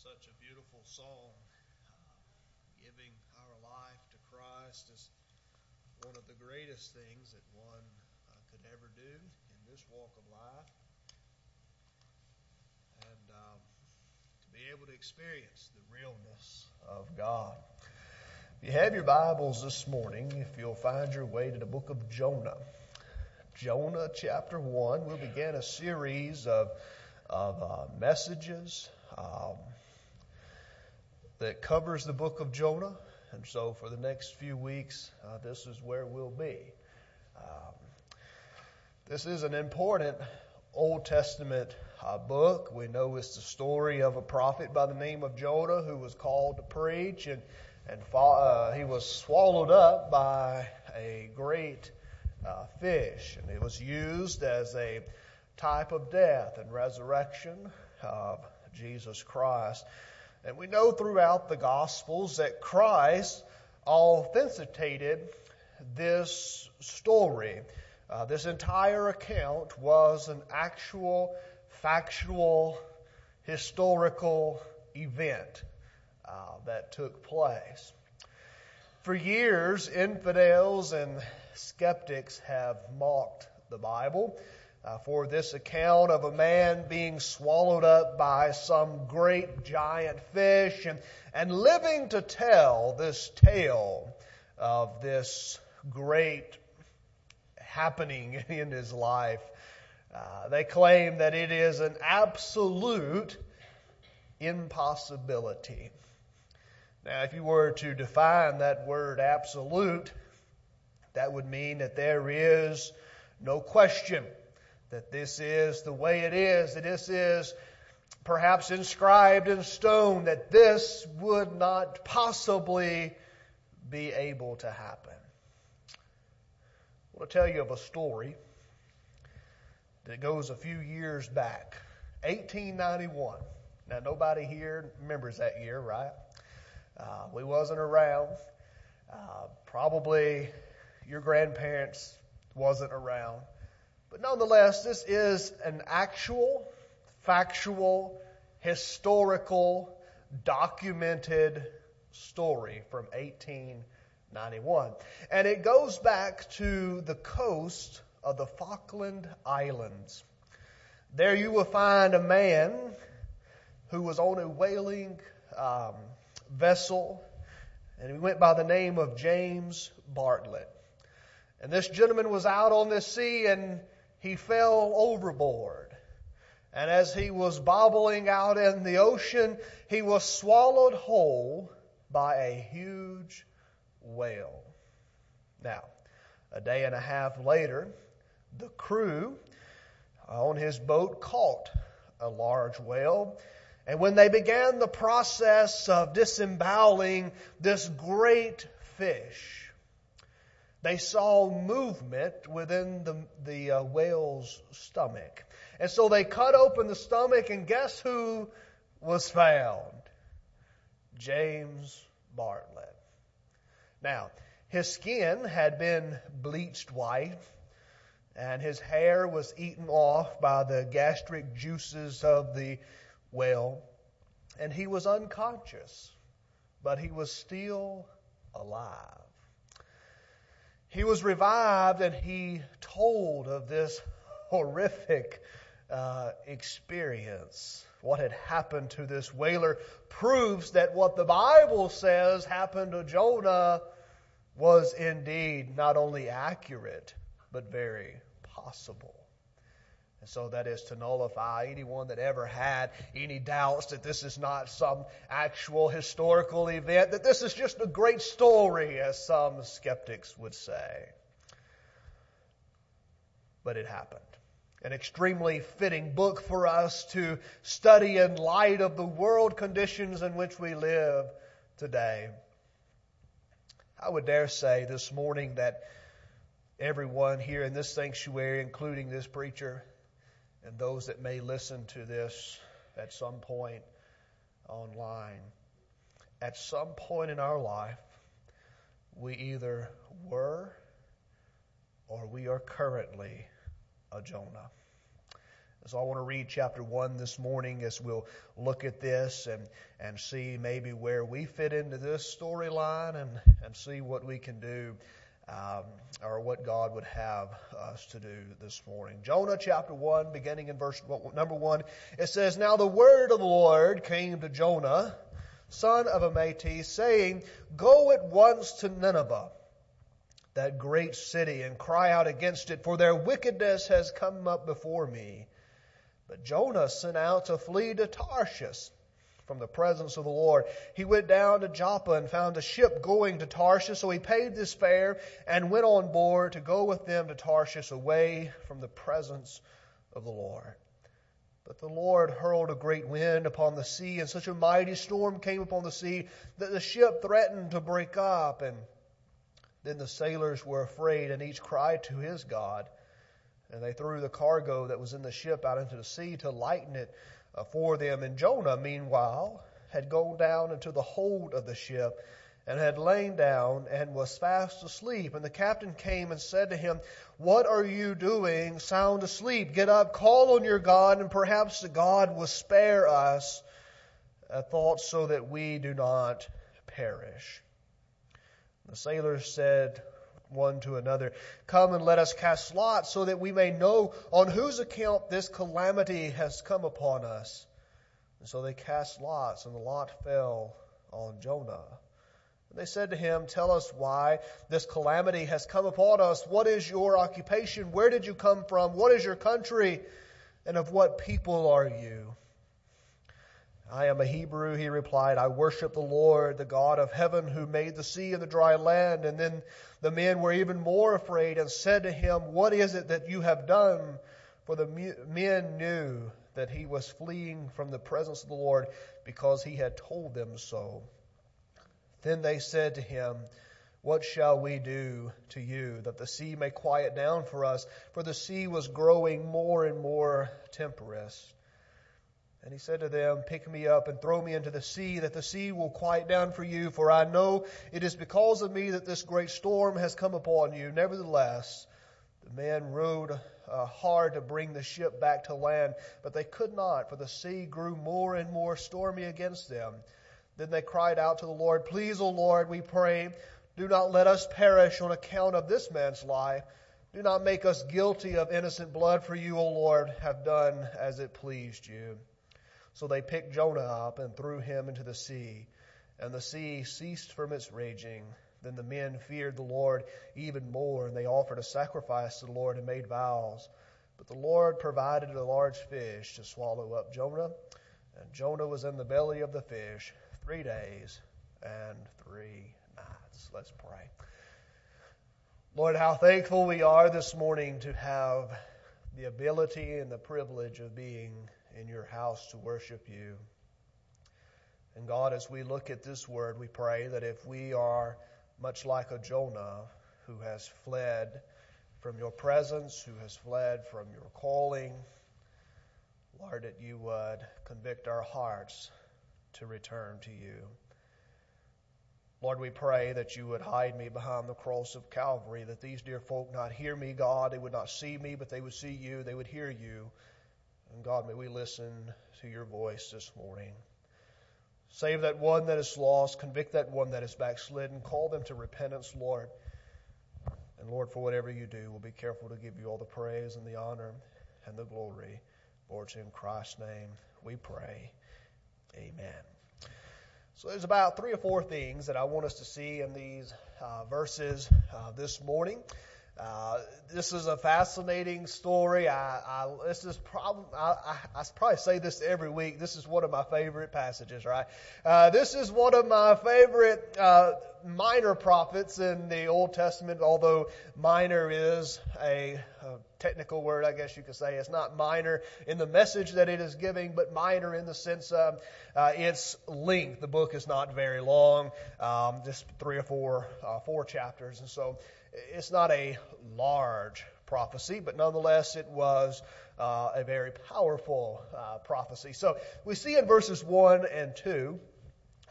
such a beautiful song. Uh, giving our life to Christ is one of the greatest things that one uh, could ever do in this walk of life. And um, to be able to experience the realness of God. If you have your Bibles this morning, if you'll find your way to the book of Jonah. Jonah chapter 1, we'll begin a series of, of uh, messages um, that covers the book of Jonah. And so for the next few weeks, uh, this is where we'll be. Um, this is an important Old Testament uh, book. We know it's the story of a prophet by the name of Jonah who was called to preach, and, and uh, he was swallowed up by a great uh, fish. And it was used as a type of death and resurrection of Jesus Christ. And we know throughout the Gospels that Christ authenticated this story. Uh, this entire account was an actual, factual, historical event uh, that took place. For years, infidels and skeptics have mocked the Bible uh, for this account of a man being swallowed up by some great giant fish and, and living to tell this tale of this great happening in his life. Uh, they claim that it is an absolute impossibility. Now, if you were to define that word absolute, that would mean that there is no question that this is the way it is, that this is perhaps inscribed in stone, that this would not possibly be able to happen. I want to tell you of a story that goes a few years back. 1891. Now, nobody here remembers that year, right? Uh, we wasn't around. Uh, probably your grandparents wasn't around. But nonetheless, this is an actual, factual, historical, documented story from 1891. And it goes back to the coast of the Falkland Islands. There you will find a man who was on a whaling um, vessel, and he went by the name of James Bartlett. And this gentleman was out on this sea, and he fell overboard. And as he was bobbling out in the ocean, he was swallowed whole by a huge whale. Now, a day and a half later, the crew on his boat caught a large whale. And when they began the process of disemboweling this great fish, they saw movement within the, the uh, whale's stomach. And so they cut open the stomach, and guess who was found? James Bartlett. Now, his skin had been bleached white, and his hair was eaten off by the gastric juices of the whale, and he was unconscious, but he was still alive. He was revived and he told of this horrific uh, experience. What had happened to this whaler proves that what the Bible says happened to Jonah was indeed not only accurate, but very possible. And so that is to nullify anyone that ever had any doubts that this is not some actual historical event, that this is just a great story, as some skeptics would say. But it happened. An extremely fitting book for us to study in light of the world conditions in which we live today. I would dare say this morning that everyone here in this sanctuary, including this preacher, and those that may listen to this at some point online. At some point in our life, we either were or we are currently a Jonah. So I want to read chapter 1 this morning as we'll look at this and, and see maybe where we fit into this storyline and, and see what we can do um, or what God would have us to do this morning. Jonah chapter 1, beginning in verse number 1, it says, Now the word of the Lord came to Jonah, son of Amittai, saying, Go at once to Nineveh that great city and cry out against it, for their wickedness has come up before me. But Jonah sent out to flee to Tarshish from the presence of the Lord. He went down to Joppa and found a ship going to Tarshish, so he paid this fare and went on board to go with them to Tarshish away from the presence of the Lord. But the Lord hurled a great wind upon the sea, and such a mighty storm came upon the sea that the ship threatened to break up. And then the sailors were afraid, and each cried to his God. And they threw the cargo that was in the ship out into the sea to lighten it Uh, for them. And Jonah, meanwhile, had gone down into the hold of the ship and had lain down and was fast asleep. And the captain came and said to him, What are you doing sound asleep? Get up, call on your God, and perhaps the God will spare us a thought so that we do not perish. The sailors said, one to another. Come and let us cast lots so that we may know on whose account this calamity has come upon us. And so they cast lots, and the lot fell on Jonah. And they said to him, Tell us why this calamity has come upon us. What is your occupation? Where did you come from? What is your country? And of what people are you? I am a Hebrew, he replied. I worship the Lord, the God of heaven, who made the sea and the dry land. And then the men were even more afraid and said to him, What is it that you have done? For the men knew that he was fleeing from the presence of the Lord because he had told them so. Then they said to him, What shall we do to you that the sea may quiet down for us? For the sea was growing more and more tempestuous. And he said to them, Pick me up and throw me into the sea, that the sea will quiet down for you, for I know it is because of me that this great storm has come upon you. Nevertheless, the men rowed uh, hard to bring the ship back to land, but they could not, for the sea grew more and more stormy against them. Then they cried out to the Lord, Please, O Lord, we pray, do not let us perish on account of this man's life. Do not make us guilty of innocent blood, for you, O Lord, have done as it pleased you. So they picked Jonah up and threw him into the sea, and the sea ceased from its raging. Then the men feared the Lord even more, and they offered a sacrifice to the Lord and made vows. But the Lord provided a large fish to swallow up Jonah, and Jonah was in the belly of the fish three days and three nights. Let's pray. Lord, how thankful we are this morning to have the ability and the privilege of being in your house to worship you. And God, as we look at this word, we pray that if we are much like a Jonah who has fled from your presence, who has fled from your calling, Lord, that you would convict our hearts to return to you. Lord, we pray that you would hide me behind the cross of Calvary, that these dear folk not hear me, God. They would not see me, but they would see you. They would hear you. And God, may we listen to your voice this morning. Save that one that is lost, convict that one that is backslidden, call them to repentance, Lord. And Lord, for whatever you do, we'll be careful to give you all the praise and the honor and the glory. For it's in Christ's name we pray. Amen. So there's about three or four things that I want us to see in these uh, verses uh, this morning. Uh, this is a fascinating story. I, I this is probably I, I, I, probably say this every week. This is one of my favorite passages, right? Uh, this is one of my favorite uh, minor prophets in the Old Testament. Although minor is a, a, technical word, I guess you could say. It's not minor in the message that it is giving, but minor in the sense of uh, its length. The book is not very long, um, just three or four uh, four chapters, and so. It's not a large prophecy, but nonetheless it was uh, a very powerful uh, prophecy. So we see in verses 1 and 2,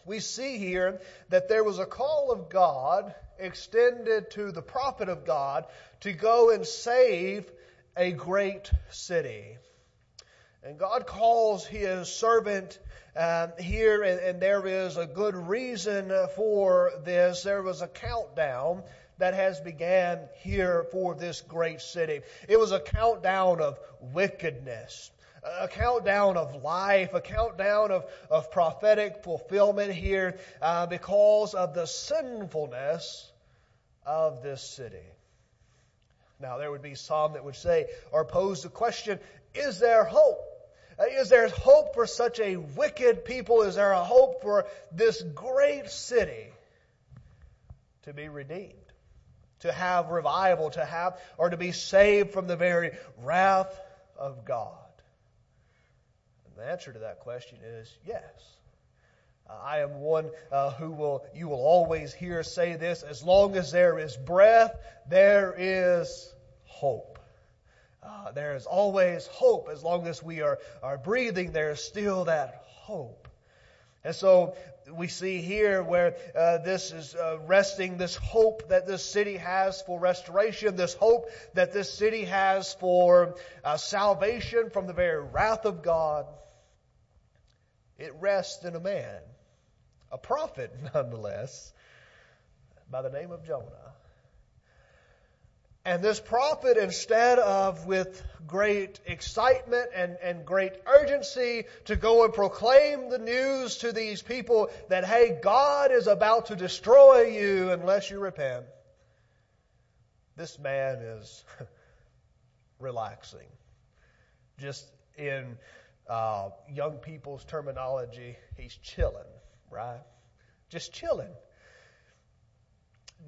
we see here that there was a call of God extended to the prophet of God to go and save a great city. And God calls his servant um, here, and, and there is a good reason for this. There was a countdown that has began here for this great city. It was a countdown of wickedness, a countdown of life, a countdown of, of prophetic fulfillment here uh, because of the sinfulness of this city. Now, there would be some that would say or pose the question is there hope? Uh, is there hope for such a wicked people? Is there a hope for this great city to be redeemed? To have revival, to have, or to be saved from the very wrath of God? And the answer to that question is yes. I am one uh, who will, you will always hear say this, as long as there is breath, there is hope. Uh, there is always hope. As long as we are, are breathing, there is still that hope. And so we see here where uh, this is uh, resting, this hope that this city has for restoration, this hope that this city has for uh, salvation from the very wrath of God. It rests in a man, a prophet nonetheless, by the name of Jonah. And this prophet, instead of with great excitement and, and great urgency to go and proclaim the news to these people that, hey, God is about to destroy you unless you repent, this man is relaxing. Just in uh, young people's terminology, he's chilling, right? Just chilling.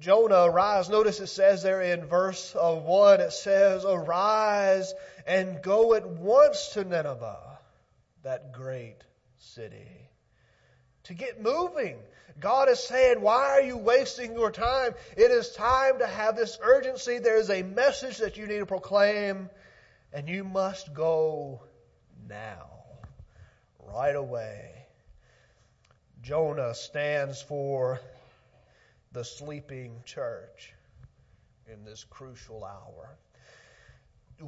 Jonah, arise. Notice it says there in verse uh, 1, it says, Arise and go at once to Nineveh, that great city. To get moving. God is saying, Why are you wasting your time? It is time to have this urgency. There is a message that you need to proclaim, and you must go now, right away. Jonah stands for the sleeping church in this crucial hour.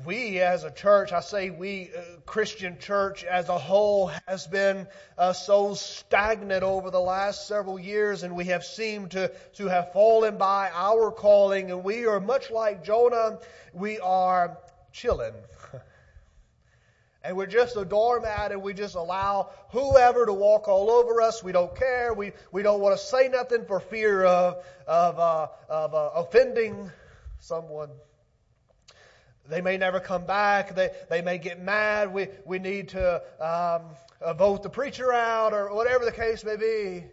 We as a church, I say we, uh, Christian church as a whole, has been uh, so stagnant over the last several years, and we have seemed to, to have fallen by our calling, and we are much like Jonah, we are chilling and we're just a doormat and we just allow whoever to walk all over us. We don't care. We, we don't want to say nothing for fear of, of, uh, of uh, offending someone. They may never come back. They, they may get mad. We, we need to um, vote the preacher out or whatever the case may be.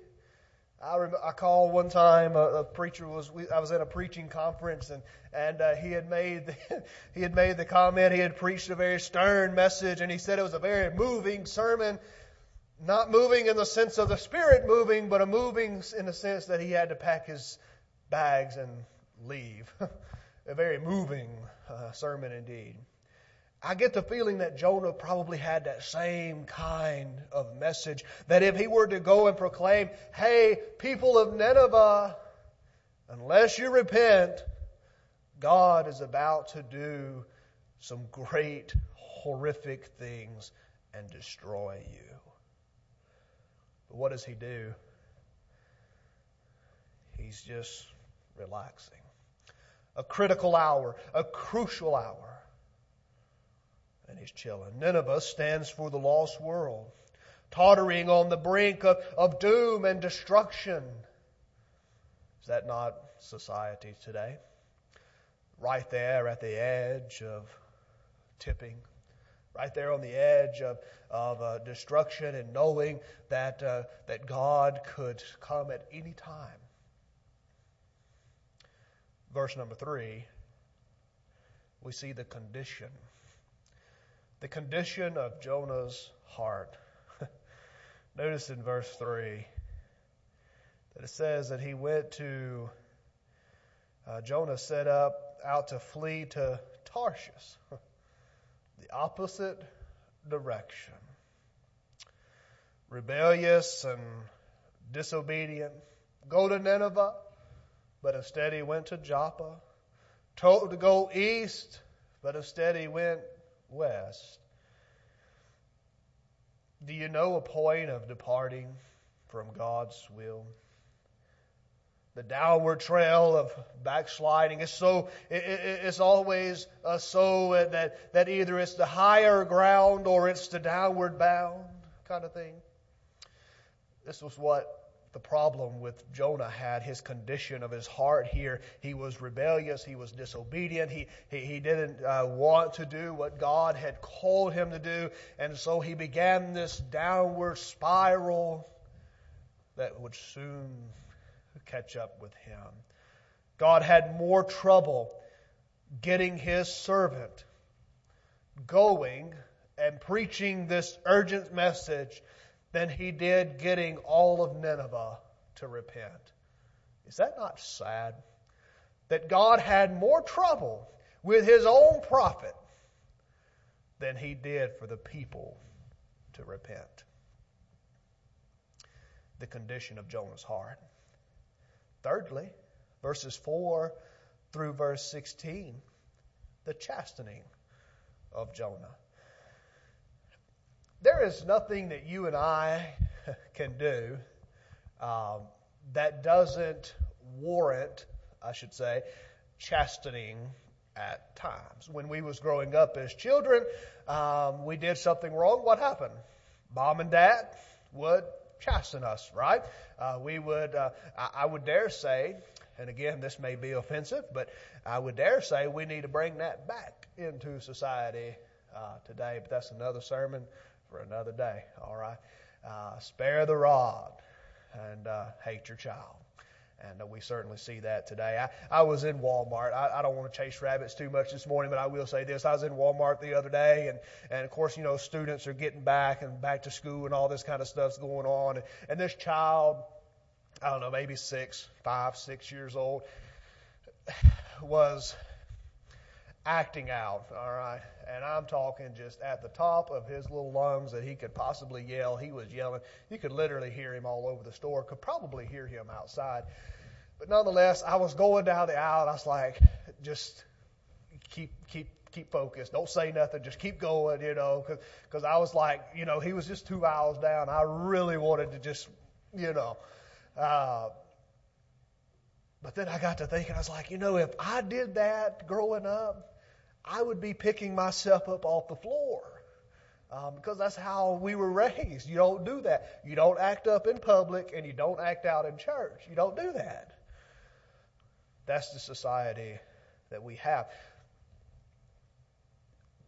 I, rem- I called one time a, a preacher was we, I was at a preaching conference and and uh, he had made the, he had made the comment he had preached a very stern message and he said it was a very moving sermon not moving in the sense of the spirit moving but a moving in the sense that he had to pack his bags and leave. A very moving uh, sermon indeed I get the feeling that Jonah probably had that same kind of message. That if he were to go and proclaim, hey, people of Nineveh, unless you repent, God is about to do some great, horrific things and destroy you. But what does he do? He's just relaxing. A critical hour, a crucial hour and he's chilling. Nineveh stands for the lost world, tottering on the brink of, of doom and destruction. Is that not society today? Right there at the edge of tipping, right there on the edge of, of uh, destruction and knowing that, uh, that God could come at any time. Verse number three, we see the condition the condition of Jonah's heart. Notice in verse 3 that it says that he went to, uh, Jonah set up out to flee to Tarshish, the opposite direction. Rebellious and disobedient. Go to Nineveh, but instead he went to Joppa. Told to go east, but instead he went west. Do you know a point of departing from God's will? The downward trail of backsliding is so, it, it, it's always uh, so that, that either it's the higher ground or it's the downward bound kind of thing. This was what the problem with Jonah had his condition of his heart here. He was rebellious. He was disobedient. He, he, he didn't uh, want to do what God had called him to do. And so he began this downward spiral that would soon catch up with him. God had more trouble getting his servant going and preaching this urgent message than he did getting all of Nineveh to repent. Is that not sad? That God had more trouble with his own prophet than he did for the people to repent. The condition of Jonah's heart. Thirdly, verses 4 through verse 16, the chastening of Jonah. There is nothing that you and I can do um, that doesn't warrant, I should say, chastening at times. When we was growing up as children, um, we did something wrong. What happened? Mom and dad would chasten us, right? Uh, we would, uh, I, I would dare say, and again, this may be offensive, but I would dare say we need to bring that back into society uh, today. But that's another sermon for another day. All right. Uh, spare the rod and uh, hate your child. And uh, we certainly see that today. I, I was in Walmart. I, I don't want to chase rabbits too much this morning, but I will say this. I was in Walmart the other day, and, and of course, you know, students are getting back and back to school and all this kind of stuff's going on. And, and this child, I don't know, maybe six, five, six years old, was acting out, all right? And I'm talking just at the top of his little lungs that he could possibly yell. He was yelling. You could literally hear him all over the store, could probably hear him outside. But nonetheless, I was going down the aisle. and I was like, just keep, keep, keep focused. Don't say nothing. Just keep going, you know, because I was like, you know, he was just two aisles down. I really wanted to just, you know, uh, but then I got to thinking, I was like, you know, if I did that growing up, I would be picking myself up off the floor. Um, because that's how we were raised. You don't do that. You don't act up in public and you don't act out in church. You don't do that. That's the society that we have.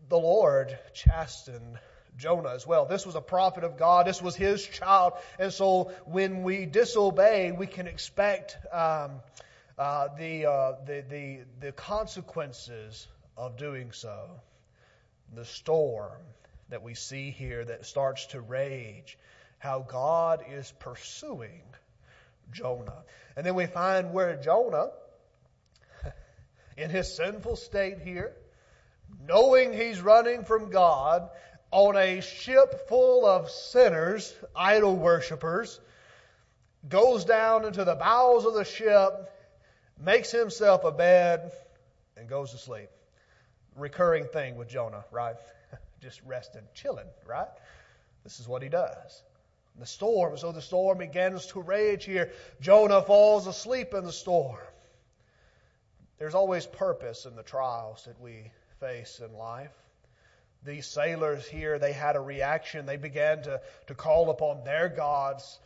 The Lord chastened Jonah as well. This was a prophet of God. This was his child. And so when we disobey, we can expect um, uh, the, uh, the, the, the consequences of doing so. The storm that we see here that starts to rage, how God is pursuing Jonah. And then we find where Jonah, in his sinful state here, knowing he's running from God on a ship full of sinners, idol worshippers, goes down into the bowels of the ship, makes himself a bed, and goes to sleep recurring thing with Jonah, right? Just resting, chilling, right? This is what he does. The storm, so the storm begins to rage here. Jonah falls asleep in the storm. There's always purpose in the trials that we face in life. These sailors here, they had a reaction. They began to, to call upon their gods,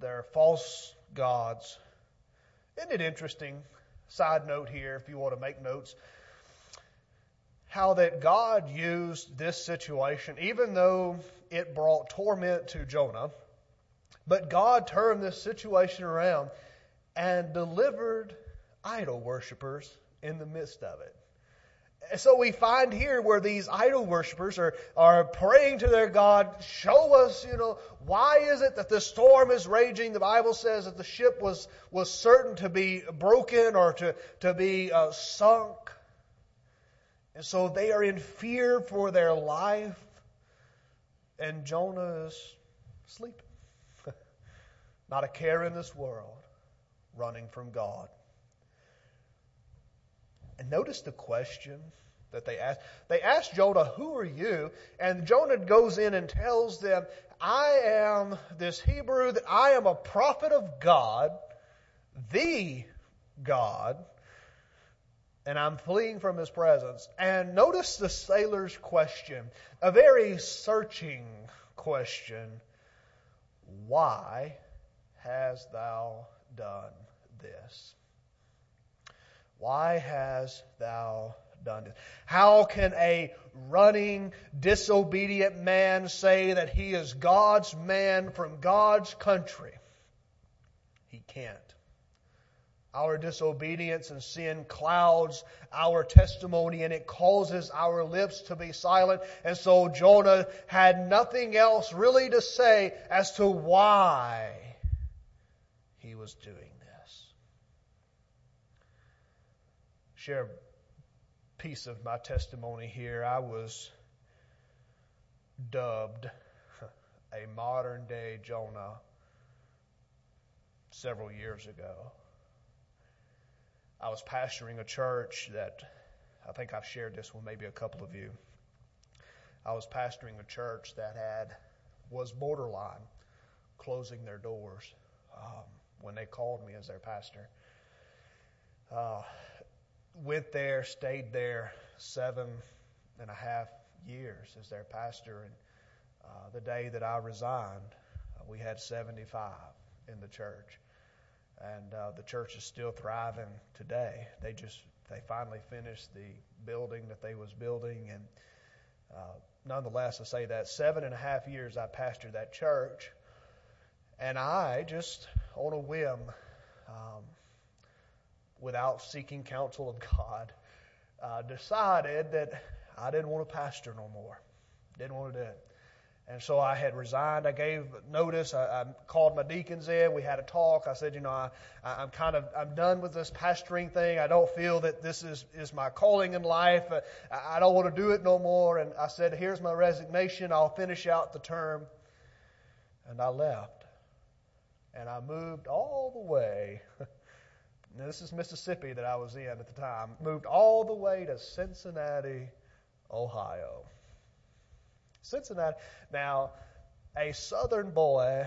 their false gods. Isn't it interesting? Side note here, if you want to make notes how that God used this situation, even though it brought torment to Jonah, but God turned this situation around and delivered idol worshippers in the midst of it. So we find here where these idol worshippers are, are praying to their God, show us, you know, why is it that the storm is raging? The Bible says that the ship was, was certain to be broken or to, to be uh, sunk. And so they are in fear for their life, and Jonah is sleeping. Not a care in this world, running from God. And notice the question that they asked. They asked Jonah, Who are you? And Jonah goes in and tells them, I am this Hebrew, that I am a prophet of God, the God, and I'm fleeing from his presence. And notice the sailor's question, a very searching question. Why hast thou done this? Why hast thou done this? How can a running, disobedient man say that he is God's man from God's country? He can't. Our disobedience and sin clouds our testimony and it causes our lips to be silent. And so Jonah had nothing else really to say as to why he was doing this. Share a piece of my testimony here. I was dubbed a modern day Jonah several years ago. I was pastoring a church that I think I've shared this with maybe a couple of you. I was pastoring a church that had was borderline closing their doors um, when they called me as their pastor. Uh, went there, stayed there seven and a half years as their pastor, and uh, the day that I resigned, uh, we had 75 in the church and uh, the church is still thriving today. They just they finally finished the building that they was building, and uh, nonetheless, I say that seven and a half years I pastored that church, and I just on a whim, um, without seeking counsel of God, uh, decided that I didn't want to pastor no more. Didn't want to do it. And so I had resigned. I gave notice. I, I, called my deacons in. We had a talk. I said, you know, I, I'm kind of I'm done with this pastoring thing. I don't feel that this is is my calling in life. I, I don't want to do it no more. And I said, here's my resignation. I'll finish out the term. And I left. And I moved all the way. now, this is Mississippi that I was in at the time. Moved all the way to Cincinnati, Ohio. Cincinnati. Now, a southern boy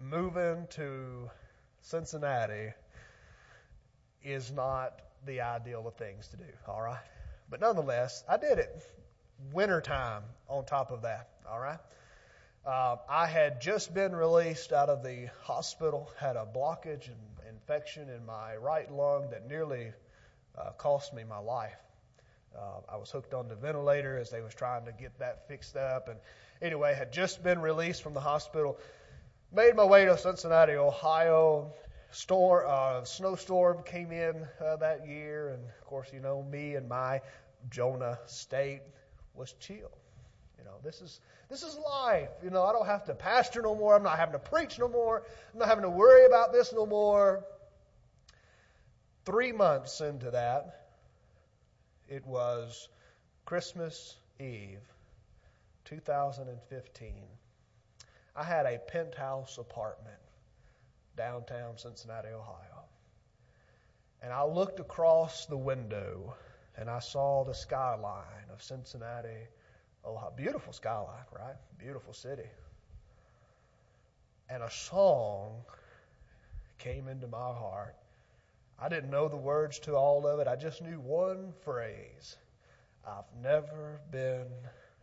moving to Cincinnati is not the ideal of things to do, all right? But nonetheless, I did it. Wintertime on top of that, all right? Uh, I had just been released out of the hospital, had a blockage and infection in my right lung that nearly uh, cost me my life. Uh, I was hooked on the ventilator as they was trying to get that fixed up. And anyway, had just been released from the hospital. Made my way to Cincinnati, Ohio. Storm, uh, snowstorm came in uh, that year, and of course, you know me and my Jonah state was chill. You know, this is this is life. You know, I don't have to pastor no more. I'm not having to preach no more. I'm not having to worry about this no more. Three months into that, it was Christmas Eve, 2015. I had a penthouse apartment downtown Cincinnati, Ohio. And I looked across the window and I saw the skyline of Cincinnati, Ohio. Beautiful skyline, right? Beautiful city. And a song came into my heart I didn't know the words to all of it. I just knew one phrase I've never been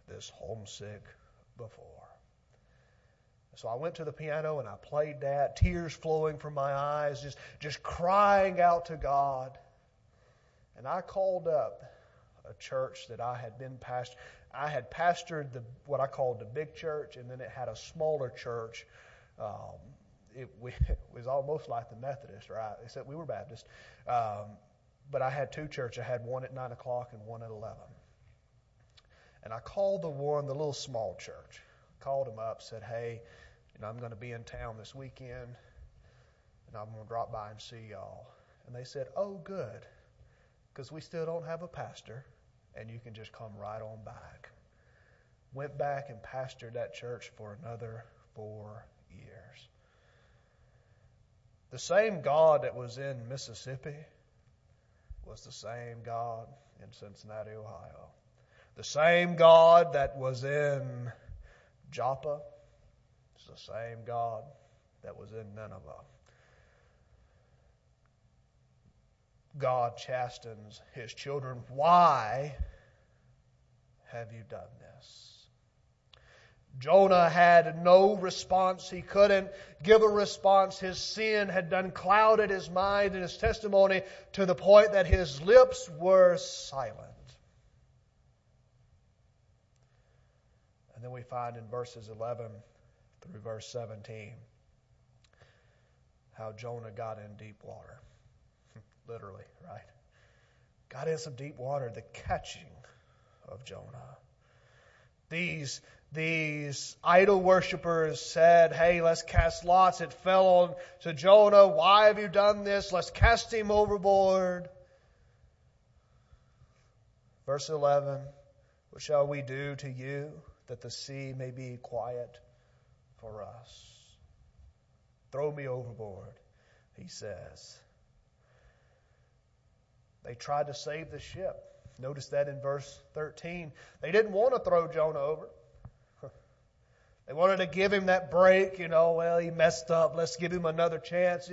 this homesick before. So I went to the piano and I played that, tears flowing from my eyes, just, just crying out to God. And I called up a church that I had been pastor. I had pastored the what I called the big church, and then it had a smaller church um, it, we, it was almost like the Methodist, right? Except we were Baptist. Um, but I had two churches. I had one at 9 o'clock and one at 11. And I called the one, the little small church. Called them up, said, hey, you know, I'm going to be in town this weekend, and I'm going to drop by and see y'all. And they said, oh, good, because we still don't have a pastor, and you can just come right on back. Went back and pastored that church for another four. The same God that was in Mississippi was the same God in Cincinnati, Ohio. The same God that was in Joppa is the same God that was in Nineveh. God chastens his children. Why have you done this? Jonah had no response. He couldn't give a response. His sin had done clouded his mind and his testimony to the point that his lips were silent. And then we find in verses 11 through verse 17 how Jonah got in deep water. Literally, right? Got in some deep water, the catching of Jonah. These these idol worshippers said, Hey, let's cast lots. It fell on to Jonah. Why have you done this? Let's cast him overboard. Verse 11 What shall we do to you that the sea may be quiet for us? Throw me overboard, he says. They tried to save the ship. Notice that in verse 13. They didn't want to throw Jonah over. They wanted to give him that break, you know, well, he messed up. Let's give him another chance.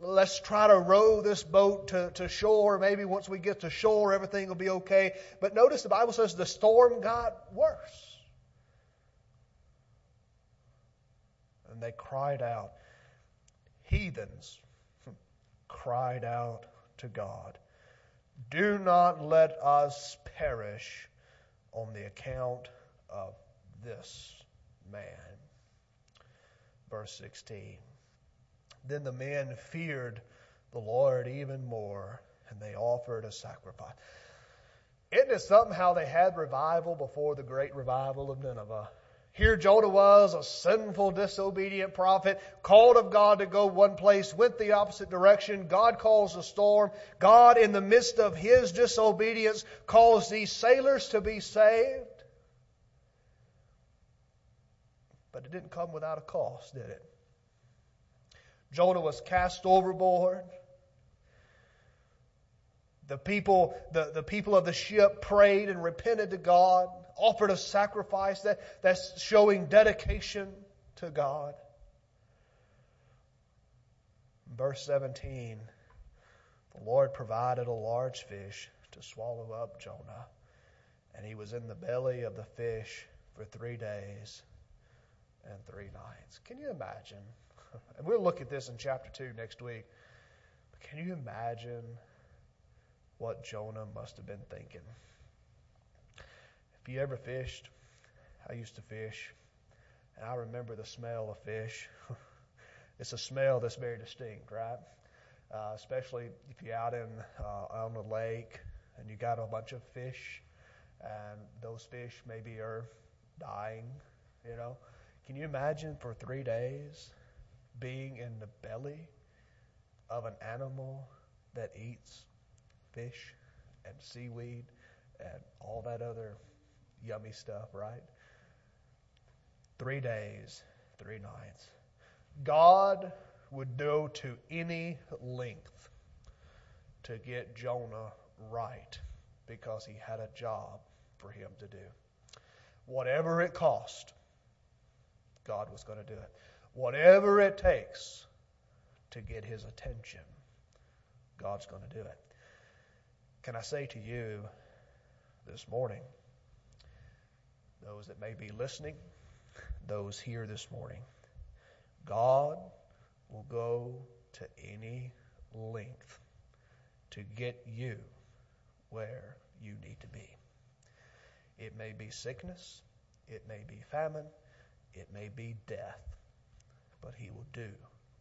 Let's try to row this boat to, to shore. Maybe once we get to shore, everything will be okay. But notice the Bible says the storm got worse. And they cried out. Heathens cried out to God. Do not let us perish on the account of this man. Verse 16. Then the men feared the Lord even more, and they offered a sacrifice. Isn't it something how they had revival before the great revival of Nineveh? Here Jonah was, a sinful, disobedient prophet, called of God to go one place, went the opposite direction. God calls a storm. God, in the midst of his disobedience, calls these sailors to be saved. But it didn't come without a cost, did it? Jonah was cast overboard. The people, the, the people of the ship prayed and repented to God, offered a sacrifice that, that's showing dedication to God. Verse 17 The Lord provided a large fish to swallow up Jonah, and he was in the belly of the fish for three days and three nights. Can you imagine? And we'll look at this in chapter 2 next week. But can you imagine what Jonah must have been thinking? If you ever fished, I used to fish, and I remember the smell of fish. it's a smell that's very distinct, right? Uh, especially if you're out in uh, on the lake and you got a bunch of fish, and those fish maybe are dying, you know. Can you imagine for three days being in the belly of an animal that eats fish and seaweed and all that other yummy stuff, right? Three days, three nights. God would go to any length to get Jonah right because he had a job for him to do. Whatever it cost, God was going to do it. Whatever it takes to get his attention, God's going to do it. Can I say to you this morning, those that may be listening, those here this morning, God will go to any length to get you where you need to be. It may be sickness, it may be famine, it may be death, but he will do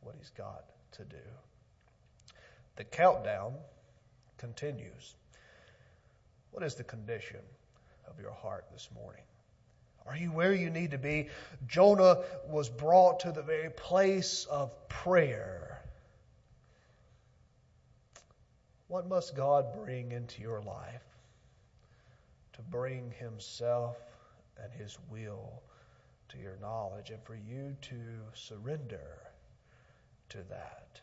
what he's got to do. The countdown continues. What is the condition of your heart this morning? Are you where you need to be? Jonah was brought to the very place of prayer. What must God bring into your life to bring Himself and His will to your knowledge and for you to surrender to that.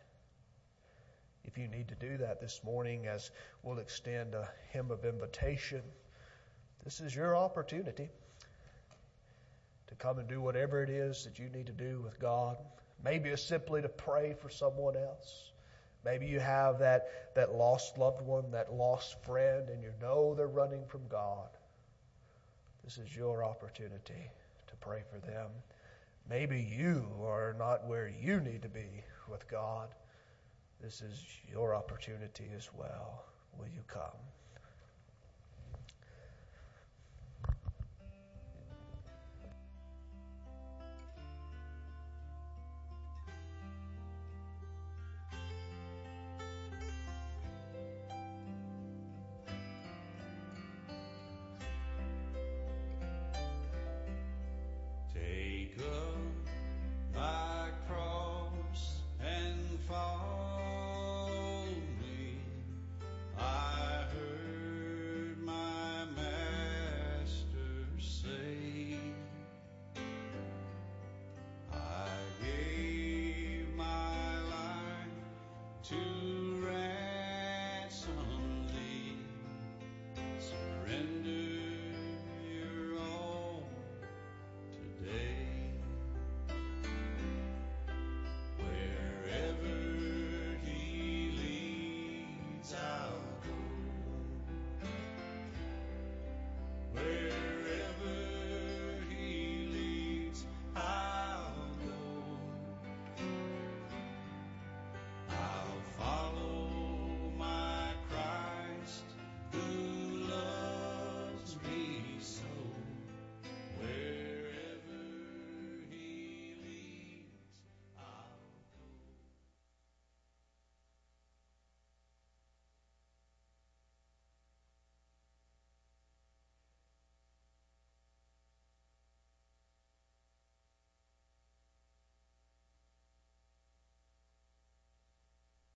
If you need to do that this morning, as we'll extend a hymn of invitation, this is your opportunity to come and do whatever it is that you need to do with God. Maybe it's simply to pray for someone else. Maybe you have that, that lost loved one, that lost friend, and you know they're running from God. This is your opportunity pray for them. Maybe you are not where you need to be with God. This is your opportunity as well. Will you come?